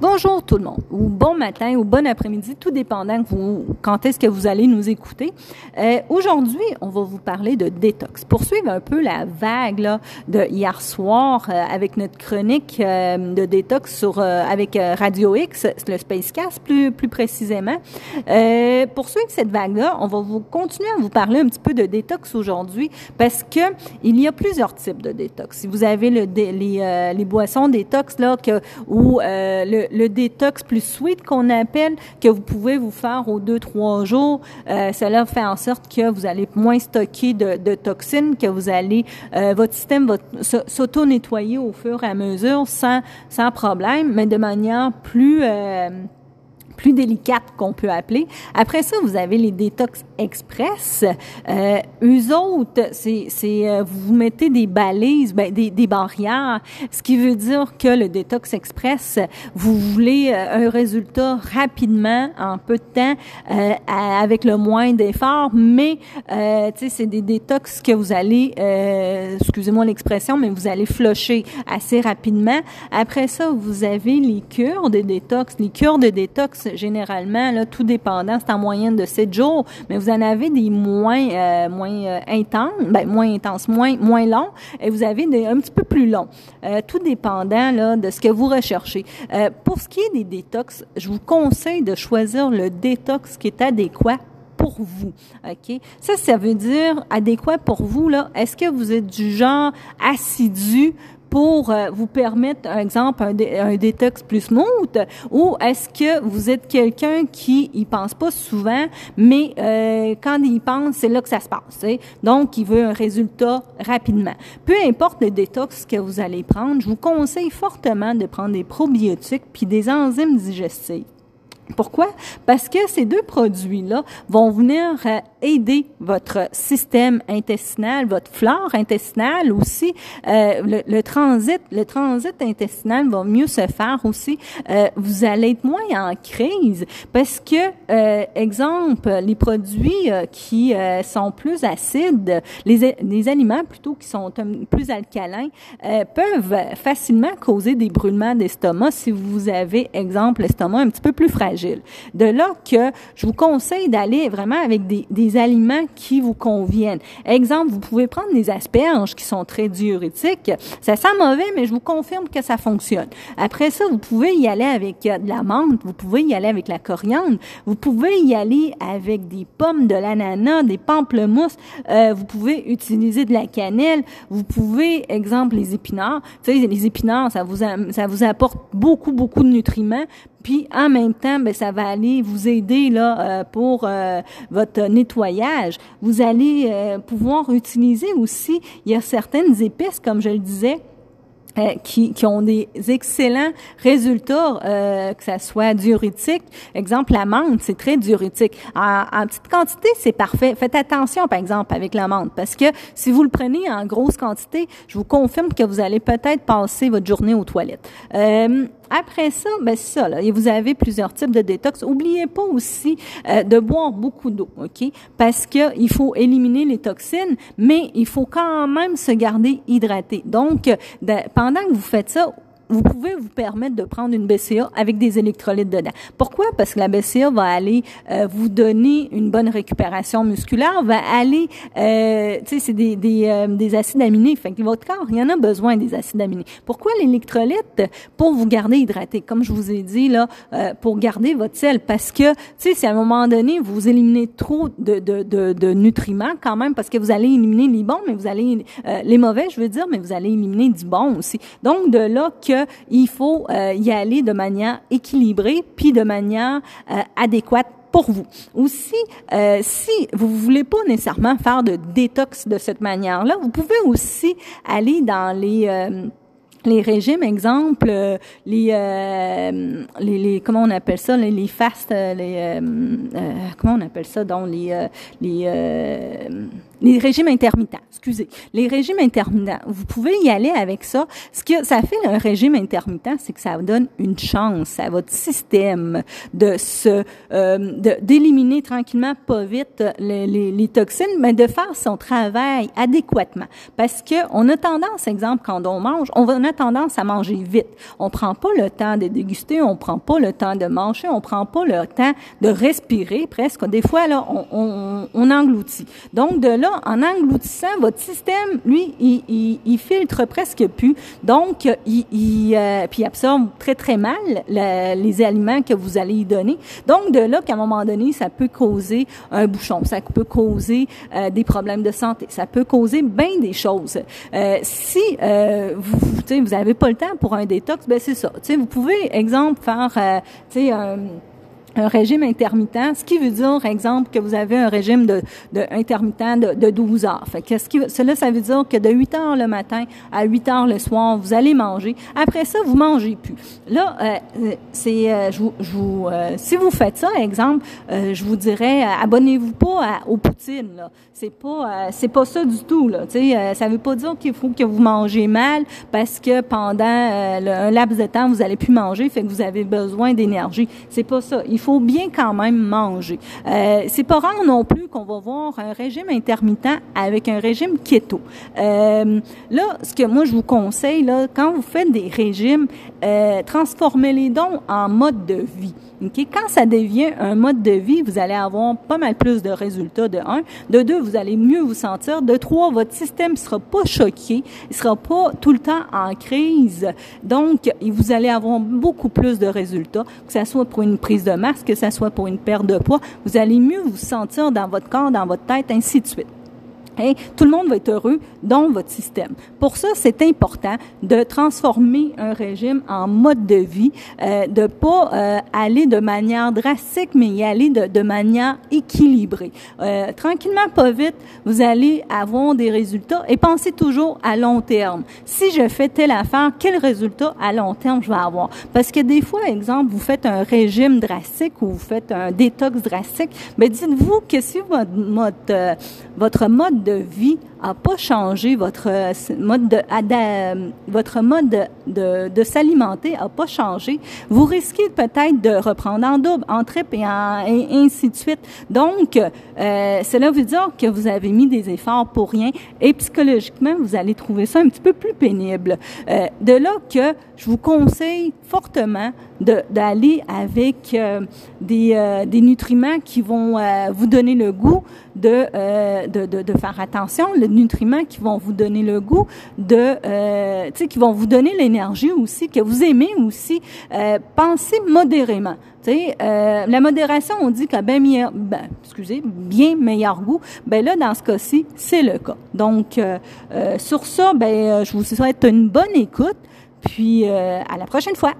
Bonjour tout le monde, ou bon matin, ou bon après-midi, tout dépendant vous, quand est-ce que vous allez nous écouter. Euh, Aujourd'hui, on va vous parler de détox. Poursuivre un peu la vague là, de hier soir euh, avec notre chronique euh, de détox sur euh, avec euh, Radio X, le Spacecast plus plus précisément. poursuivre cette vague-là, on va vous continuer à vous parler un petit peu de détox aujourd'hui parce que il y a plusieurs types de détox. Si vous avez le, les, les boissons détox là que ou le le détox plus sweet qu'on appelle, que vous pouvez vous faire aux deux, trois jours. Euh, cela fait en sorte que vous allez moins stocker de, de toxines, que vous allez, euh, votre système va s'auto-nettoyer au fur et à mesure sans, sans problème, mais de manière plus... Euh, plus délicate qu'on peut appeler. Après ça, vous avez les détox express. Euh, eux autres, c'est, c'est euh, vous mettez des balises, ben, des, des barrières, ce qui veut dire que le détox express, vous voulez euh, un résultat rapidement, en peu de temps, euh, avec le moins d'efforts, mais euh, c'est des détox que vous allez, excusez-moi l'expression, mais vous allez flusher assez rapidement. Après ça, vous avez les cures de détox. Les cures de détox, généralement, là, tout dépendant, c'est en moyenne de 7 jours, mais vous en avez des moins, euh, moins euh, intenses, ben, moins intenses, moins, moins longs, et vous avez des un petit peu plus longs. Euh, tout dépendant là, de ce que vous recherchez. pour ce qui est des détox, je vous conseille de choisir le détox qui est adéquat pour vous. OK? Ça, ça veut dire adéquat pour vous, là. Est-ce que vous êtes du genre assidu pour euh, vous permettre, par exemple, un, un, détox plus smooth, ou est-ce que vous êtes quelqu'un qui y pense pas souvent, mais euh, quand il pense, c'est là que ça se passe. Donc, il veut un résultat rapidement. Peu importe le détox que vous allez prendre, je vous conseille fortement de prendre des probiotiques puis des enzymes digestives. Pourquoi? Parce que ces deux produits-là vont venir euh, aider votre système intestinal, votre flore intestinale aussi. Euh, le, le, transit, le transit intestinal va mieux se faire aussi. Euh, vous allez être moins en crise parce que, euh, exemple, les produits euh, qui euh, sont plus acides, les, les aliments plutôt qui sont plus alcalins, peuvent facilement causer des brûlements d'estomac si vous avez, exemple, l'estomac un petit peu plus fragile. De là que je vous conseille d'aller vraiment avec des, des, aliments qui vous conviennent. Exemple, vous pouvez prendre des asperges qui sont très diurétiques. Ça sent mauvais, mais je vous confirme que ça fonctionne. Après ça, vous pouvez y aller avec euh, de la menthe, vous pouvez y aller avec la coriandre, vous pouvez y aller avec des pommes, de l'ananas, des pamplemousses, euh, vous pouvez utiliser de la cannelle, vous pouvez, exemple, les épinards. Tu sais, les épinards, ça vous, ça vous apporte beaucoup, beaucoup de nutriments, puis en même temps, ben, ça va aller vous aider là euh, pour euh, votre nettoyage. Vous allez euh, pouvoir utiliser aussi, il y a certaines épices, comme je le disais, euh, qui, qui, ont des excellents résultats, euh, que ça soit diurétique. Exemple, la menthe, c'est très diurétique. En, en petite quantité, c'est parfait. Faites attention, par exemple, avec la menthe, parce que si vous le prenez en grosse quantité, je vous confirme que vous allez peut-être passer votre journée aux toilettes. Euh, après ça, ben ça. Là, et vous avez plusieurs types de détox. Oubliez pas aussi euh, de boire beaucoup d'eau, ok? Parce que il faut éliminer les toxines, mais il faut quand même se garder hydraté. Donc, de, pendant que vous faites ça, vous pouvez vous permettre de prendre une BCA avec des électrolytes dedans. Pourquoi? Parce que la BCA va aller euh, vous donner une bonne récupération musculaire, va aller, euh, tu sais, c'est des, des, euh, des, acides aminés. Fait que votre corps, il y en a besoin des acides aminés. Pourquoi l'électrolyte? Pour vous garder hydraté, comme je vous ai dit, là, euh, pour garder votre sel. Parce que, tu sais, si à un moment donné, vous éliminez trop de, de, de, de, nutriments quand même, parce que vous allez éliminer les bons, mais vous allez, euh, les mauvais, je veux dire, mais vous allez éliminer du bon aussi. Donc, de là que il faut euh, y aller de manière équilibrée puis de manière euh, adéquate pour vous. Aussi, euh, si vous voulez pas nécessairement faire de détox de cette manière-là, vous pouvez aussi aller dans les euh, les régimes, exemple, euh, les, euh, les, les, comment on appelle ça, les, les fastes, les, euh, comment on appelle ça, donc les, les les régimes intermittents, excusez, les régimes intermittents, vous pouvez y aller avec ça. Ce que ça fait un régime intermittent, c'est que ça donne une chance à votre système de se euh, d'éliminer tranquillement, pas vite les, les, les, toxines, mais de faire son travail adéquatement. Parce que on a tendance, exemple, quand on mange, on a tendance à manger vite. On prend pas le temps de déguster, on prend pas le temps de manger, on prend pas le temps de respirer. Presque des fois là, on, on, on engloutit. Donc de là en engloutissant, votre système, lui, il, il, filtre presque plus. Donc, il, il euh, puis absorbe très, très mal les aliments que vous allez y donner. Donc, de là qu'à un moment donné, ça peut causer un bouchon, ça peut causer euh, des problèmes de santé, ça peut causer bien des choses. Euh, si vous, vous n'avez pas le temps pour un détox, ben c'est ça. vous pouvez, exemple, faire, tu sais, un un régime intermittent, ce qui veut dire, exemple, que vous avez un régime de, de intermittent de, de 12 heures. Fait que ce qui, cela, ça veut dire que de 8 heures le matin à 8 heures le soir, vous allez manger. Après ça, vous mangez plus. Là, euh, c'est, euh, je, je vous, euh, si vous faites ça, exemple, euh, je vous dirais, abonnez-vous pas à, aux poutines. Là. C'est pas, c'est pas ça du tout. Là. Sais, ça veut pas dire qu'il faut que vous mangez mal parce que pendant un laps de temps, vous allez plus manger, fait que vous avez besoin d'énergie. C'est pas ça. Faut faut bien quand même manger. Euh, c'est pas rare non plus qu'on va voir un régime intermittent avec un régime keto. Euh, là, ce que moi je vous conseille, là, quand vous faites des régimes, euh, transformez-les donc en mode de vie. Quand ça devient un mode de vie, vous allez avoir pas mal plus de résultats de un. De deux, vous allez mieux vous sentir. De trois, votre système sera pas choqué, il sera pas tout le temps en crise. Donc, vous allez avoir beaucoup plus de résultats, que ce soit pour une prise de masse, que ce soit pour une perte de poids. Vous allez mieux vous sentir dans votre corps, dans votre tête, ainsi de suite tout le monde va être heureux dans votre système. Pour ça, c'est important de transformer un régime en mode de vie, euh, de pas euh, aller de manière drastique, mais y aller de, de manière équilibrée. Euh, tranquillement, pas vite, vous allez avoir des résultats et pensez toujours à long terme. Si je fais telle affaire, quel résultat à long terme je vais avoir? Parce que des fois, exemple, vous faites un régime drastique ou vous faites un détox drastique, mais dites-vous que si votre mode, euh, votre mode de vie a pas changé, votre mode de, votre mode de, de, s'alimenter a pas changé, vous risquez peut-être de reprendre en double, en triple et, ainsi de suite. Donc, euh, cela veut dire que vous avez mis des efforts pour rien et psychologiquement, vous allez trouver ça un petit peu plus pénible. Euh, de là que je vous conseille fortement d'aller avec euh, des, euh, des nutriments qui vont euh, vous donner le goût de, de, de, de, faire attention, les nutriments qui vont vous donner le goût de, tu sais, qui vont vous donner l'énergie aussi, que vous aimez aussi. pensez modérément. Sais, la modération, on dit qu'à bien meilleur, ben, excusez, bien meilleur goût. Ben là, dans ce cas-ci, c'est le cas. Donc, sur ça, ben, je vous souhaite une bonne écoute. Puis, à la prochaine fois.